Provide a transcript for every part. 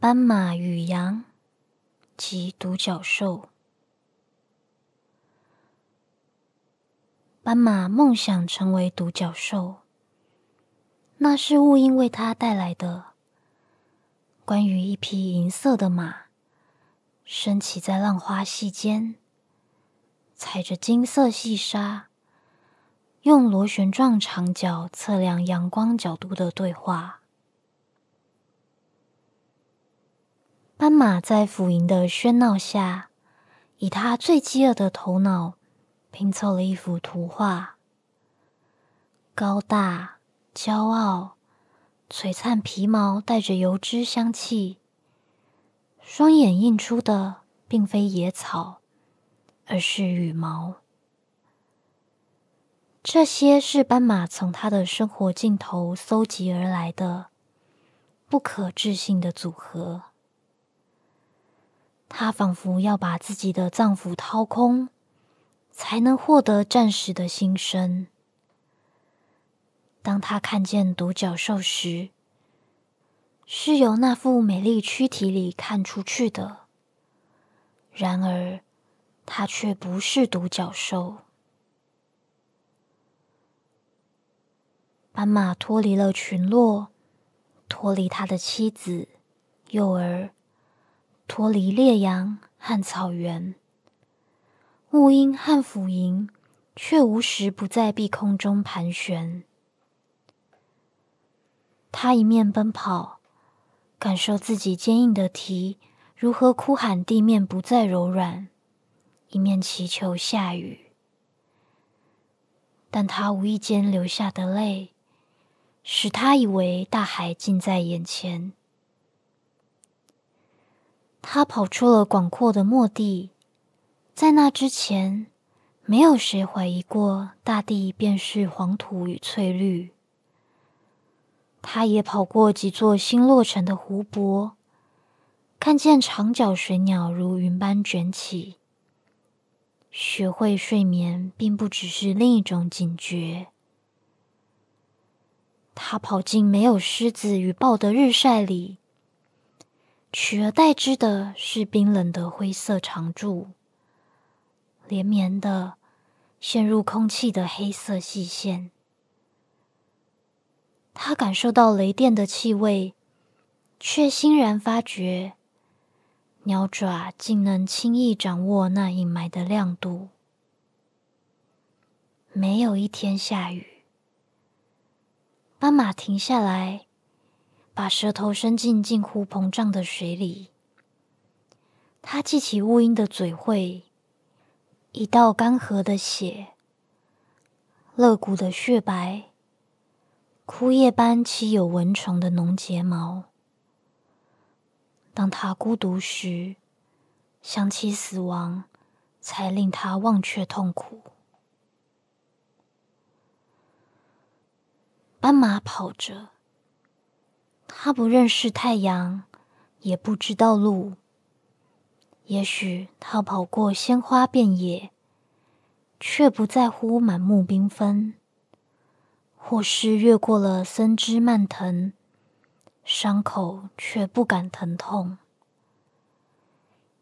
斑马与羊及独角兽。斑马梦想成为独角兽，那是雾音为他带来的。关于一匹银色的马，升起在浪花隙间，踩着金色细沙，用螺旋状长角测量阳光角度的对话。斑马在府营的喧闹下，以他最饥饿的头脑。拼凑了一幅图画：高大、骄傲、璀璨皮毛带着油脂香气，双眼映出的并非野草，而是羽毛。这些是斑马从他的生活镜头搜集而来的不可置信的组合。他仿佛要把自己的脏腑掏空。才能获得战士的心声。当他看见独角兽时，是由那副美丽躯体里看出去的。然而，他却不是独角兽。斑马脱离了群落，脱离他的妻子、幼儿，脱离烈阳和草原。雾音和辅营却无时不在碧空中盘旋。他一面奔跑，感受自己坚硬的蹄如何哭喊地面不再柔软，一面祈求下雨。但他无意间流下的泪，使他以为大海近在眼前。他跑出了广阔的漠地。在那之前，没有谁怀疑过大地便是黄土与翠绿。他也跑过几座新落成的湖泊，看见长脚水鸟如云般卷起。学会睡眠，并不只是另一种警觉。他跑进没有狮子与豹的日晒里，取而代之的是冰冷的灰色长柱。连绵的陷入空气的黑色细线，他感受到雷电的气味，却欣然发觉鸟爪竟能轻易掌握那隐埋的亮度。没有一天下雨，斑马停下来，把舌头伸进近乎膨胀的水里。他记起乌鹰的嘴喙。一道干涸的血，肋骨的血白，枯叶般漆有蚊虫的浓睫毛。当他孤独时，想起死亡，才令他忘却痛苦。斑马跑着，他不认识太阳，也不知道路。也许他跑过鲜花遍野，却不在乎满目缤纷；或是越过了森枝蔓藤，伤口却不感疼痛。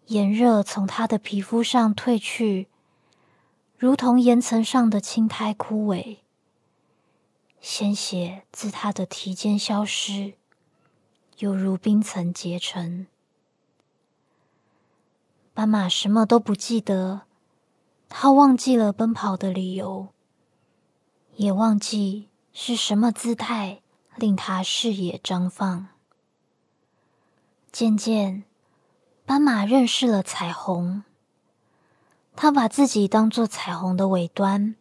炎热从他的皮肤上褪去，如同岩层上的青苔枯萎；鲜血自他的蹄间消失，犹如冰层结成。斑马什么都不记得，他忘记了奔跑的理由，也忘记是什么姿态令他视野张放。渐渐，斑马认识了彩虹，他把自己当作彩虹的尾端，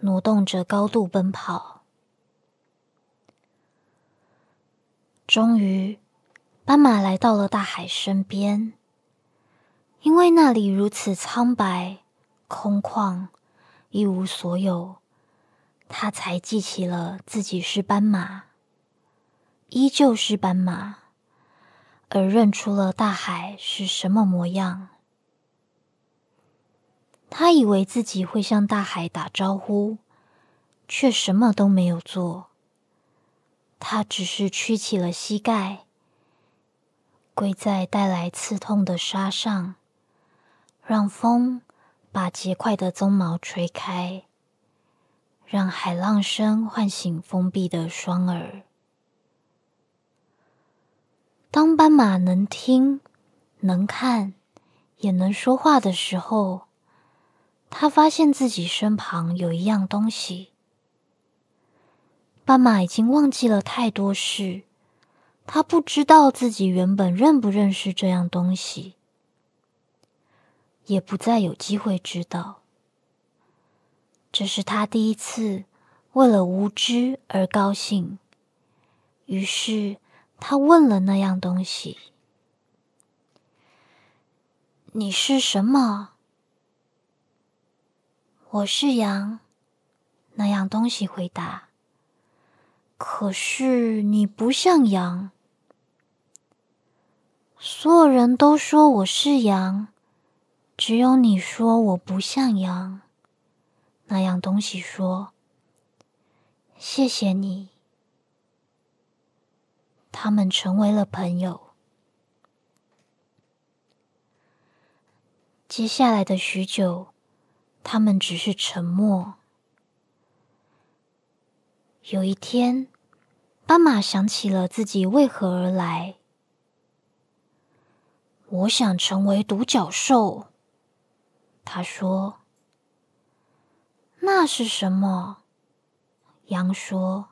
挪动着高度奔跑。终于，斑马来到了大海身边。因为那里如此苍白、空旷、一无所有，他才记起了自己是斑马，依旧是斑马，而认出了大海是什么模样。他以为自己会向大海打招呼，却什么都没有做。他只是屈起了膝盖，跪在带来刺痛的沙上，让风把结块的鬃毛吹开，让海浪声唤醒封闭的双耳。当斑马能听、能看、也能说话的时候，他发现自己身旁有一样东西。斑马已经忘记了太多事。他不知道自己原本认不认识这样东西，也不再有机会知道。这是他第一次为了无知而高兴。于是他问了那样东西：“你是什么？”“我是羊。”那样东西回答。“可是你不像羊。”所有人都说我是羊，只有你说我不像羊。那样东西说：“谢谢你。”他们成为了朋友。接下来的许久，他们只是沉默。有一天，斑马想起了自己为何而来。我想成为独角兽。他说：“那是什么？”羊说：“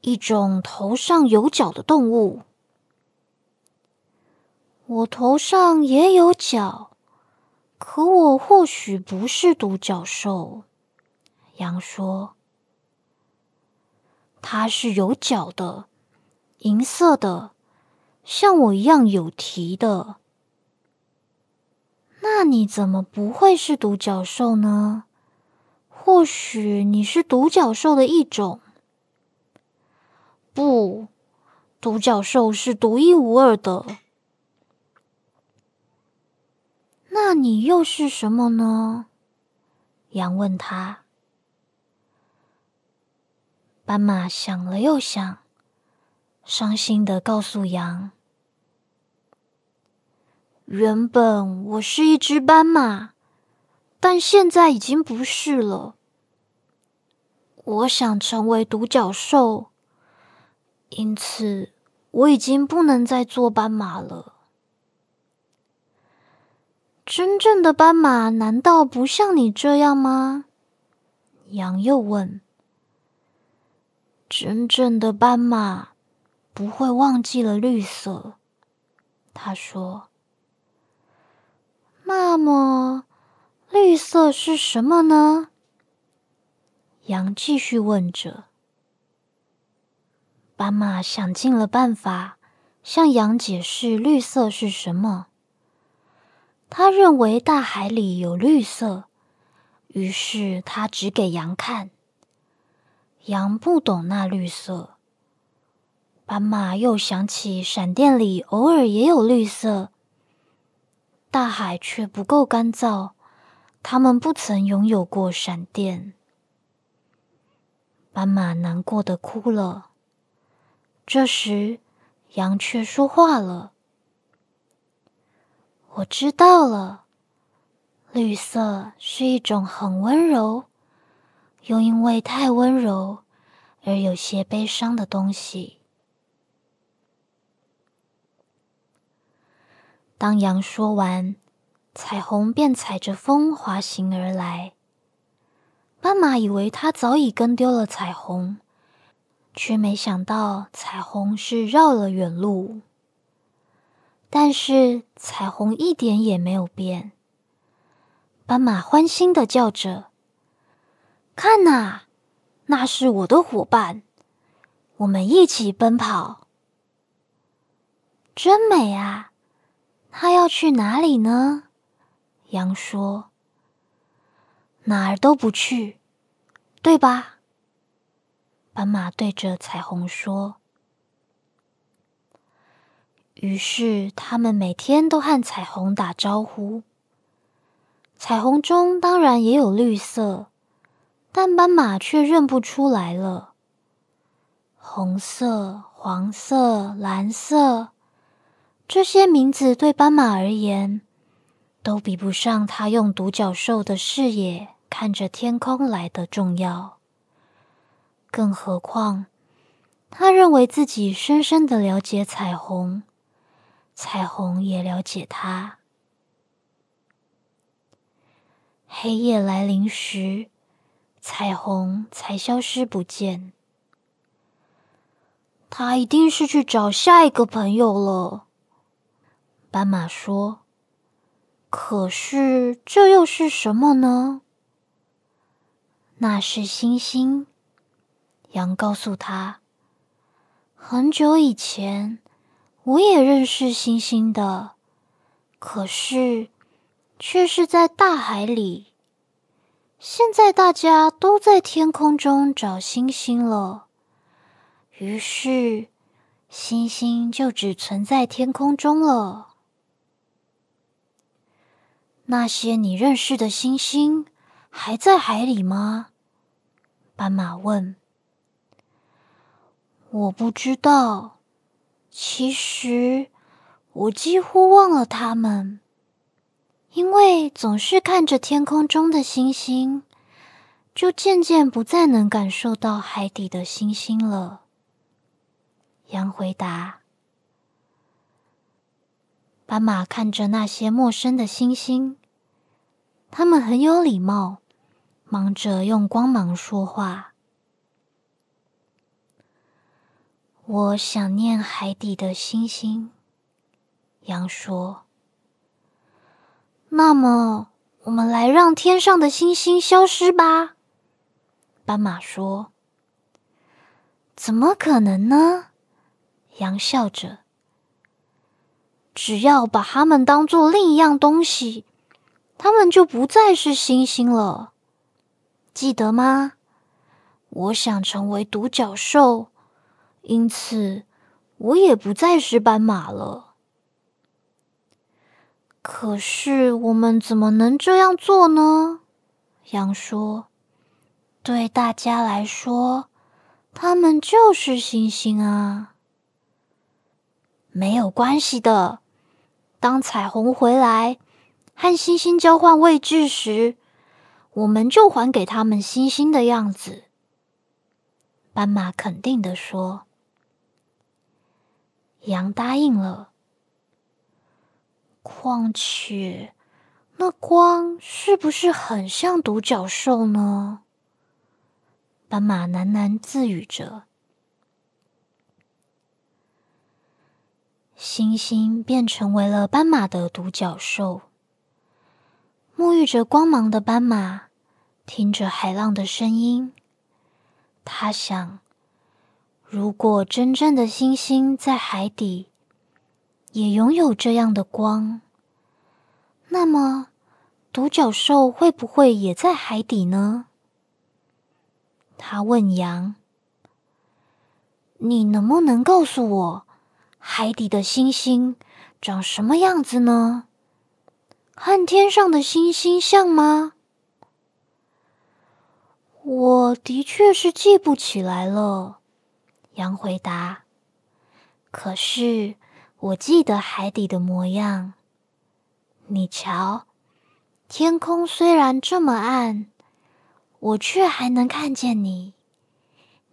一种头上有角的动物。”我头上也有角，可我或许不是独角兽。羊说：“它是有角的，银色的。”像我一样有蹄的，那你怎么不会是独角兽呢？或许你是独角兽的一种。不，独角兽是独一无二的。那你又是什么呢？羊问他。斑马想了又想，伤心的告诉羊。原本我是一只斑马，但现在已经不是了。我想成为独角兽，因此我已经不能再做斑马了。真正的斑马难道不像你这样吗？羊又问。真正的斑马不会忘记了绿色，他说。那么，绿色是什么呢？羊继续问着。斑马想尽了办法向羊解释绿色是什么。他认为大海里有绿色，于是他指给羊看。羊不懂那绿色。斑马又想起闪电里偶尔也有绿色。大海却不够干燥，他们不曾拥有过闪电。斑马难过的哭了。这时，羊却说话了：“我知道了，绿色是一种很温柔，又因为太温柔而有些悲伤的东西。”当羊说完，彩虹便踩着风滑行而来。斑马以为它早已跟丢了彩虹，却没想到彩虹是绕了远路。但是彩虹一点也没有变。斑马欢欣的叫着：“看呐，那是我的伙伴，我们一起奔跑，真美啊！”他要去哪里呢？羊说：“哪儿都不去，对吧？”斑马对着彩虹说。于是他们每天都和彩虹打招呼。彩虹中当然也有绿色，但斑马却认不出来了。红色、黄色、蓝色。这些名字对斑马而言，都比不上他用独角兽的视野看着天空来的重要。更何况，他认为自己深深的了解彩虹，彩虹也了解他。黑夜来临时，彩虹才消失不见。他一定是去找下一个朋友了。斑马说：“可是这又是什么呢？”那是星星。羊告诉他：“很久以前，我也认识星星的，可是却是在大海里。现在大家都在天空中找星星了，于是星星就只存在天空中了。”那些你认识的星星还在海里吗？斑马问。我不知道。其实我几乎忘了他们，因为总是看着天空中的星星，就渐渐不再能感受到海底的星星了。羊回答。斑马看着那些陌生的星星，他们很有礼貌，忙着用光芒说话。我想念海底的星星，羊说。那么，我们来让天上的星星消失吧。斑马说。怎么可能呢？羊笑着。只要把它们当做另一样东西，它们就不再是星星了。记得吗？我想成为独角兽，因此我也不再是斑马了。可是我们怎么能这样做呢？羊说：“对大家来说，他们就是星星啊。没有关系的。”当彩虹回来和星星交换位置时，我们就还给他们星星的样子。斑马肯定的说：“羊答应了。况且，那光是不是很像独角兽呢？”斑马喃喃自语着。星星便成为了斑马的独角兽。沐浴着光芒的斑马，听着海浪的声音，他想：如果真正的星星在海底，也拥有这样的光，那么独角兽会不会也在海底呢？他问羊：“你能不能告诉我？”海底的星星长什么样子呢？和天上的星星像吗？我的确是记不起来了。羊回答。可是我记得海底的模样。你瞧，天空虽然这么暗，我却还能看见你，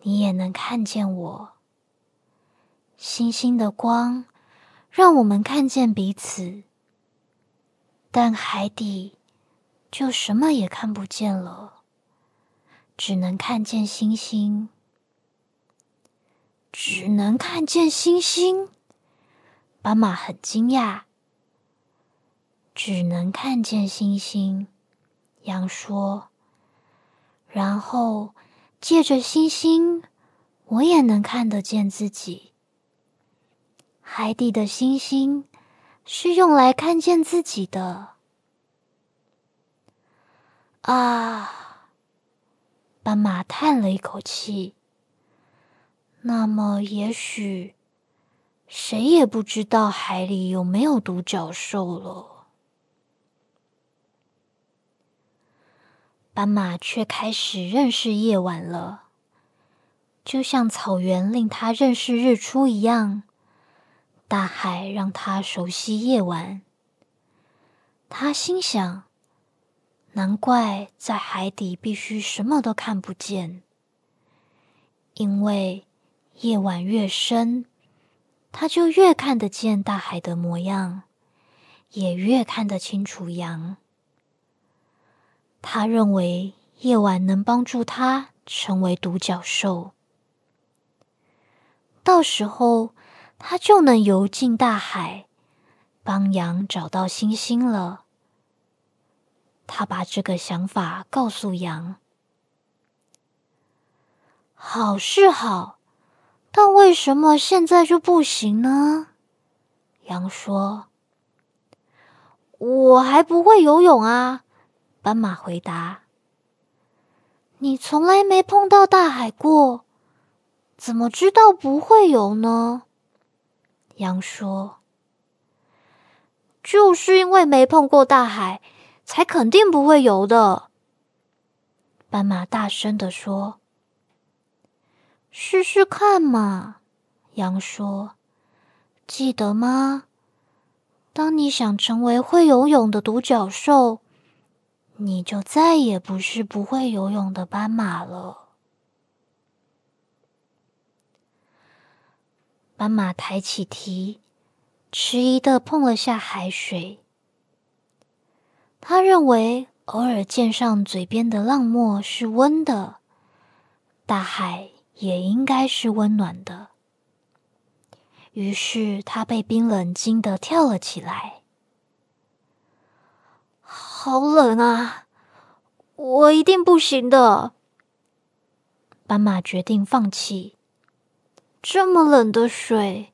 你也能看见我。星星的光让我们看见彼此，但海底就什么也看不见了，只能看见星星，只能看见星星。斑马很惊讶，只能看见星星。羊说：“然后借着星星，我也能看得见自己。”海底的星星是用来看见自己的。啊！斑马叹了一口气。那么，也许谁也不知道海里有没有独角兽了。斑马却开始认识夜晚了，就像草原令他认识日出一样。大海让他熟悉夜晚。他心想：难怪在海底必须什么都看不见，因为夜晚越深，他就越看得见大海的模样，也越看得清楚羊。他认为夜晚能帮助他成为独角兽，到时候他就能游进大海，帮羊找到星星了。他把这个想法告诉羊。好是好，但为什么现在就不行呢？羊说：“我还不会游泳啊。”斑马回答：“你从来没碰到大海过，怎么知道不会游呢？”羊说：“就是因为没碰过大海。”才肯定不会游的。斑马大声的说：“试试看嘛。”羊说：“记得吗？当你想成为会游泳的独角兽，你就再也不是不会游泳的斑马了。”斑马抬起蹄，迟疑的碰了下海水。他认为偶尔溅上嘴边的浪沫是温的，大海也应该是温暖的。于是他被冰冷惊得跳了起来。好冷啊！我一定不行的。斑马决定放弃。这么冷的水，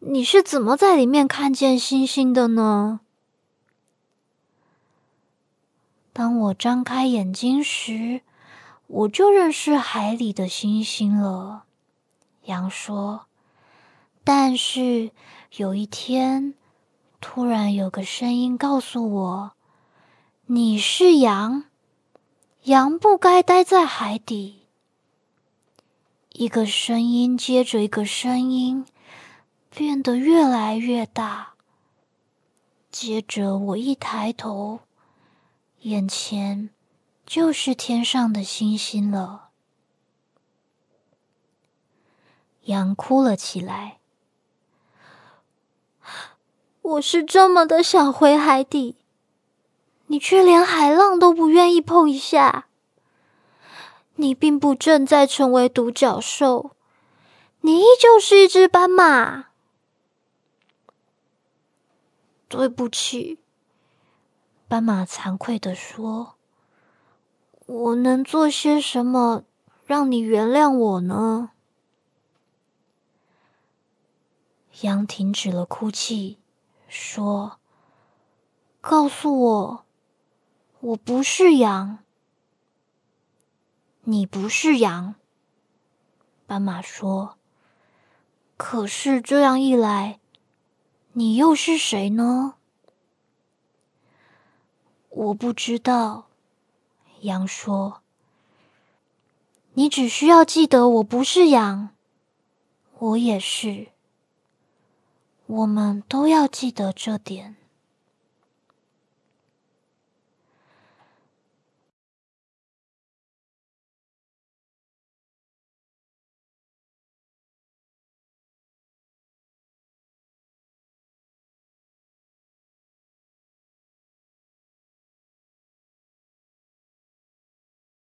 你是怎么在里面看见星星的呢？当我张开眼睛时，我就认识海里的星星了。羊说：“但是有一天，突然有个声音告诉我，你是羊，羊不该待在海底。”一个声音接着一个声音，变得越来越大。接着我一抬头。眼前就是天上的星星了。羊哭了起来。我是这么的想回海底，你却连海浪都不愿意碰一下。你并不正在成为独角兽，你依旧是一只斑马。对不起。斑马惭愧的说：“我能做些什么让你原谅我呢？”羊停止了哭泣，说：“告诉我，我不是羊。”你不是羊，斑马说：“可是这样一来，你又是谁呢？”我不知道，羊说：“你只需要记得，我不是羊，我也是。我们都要记得这点。”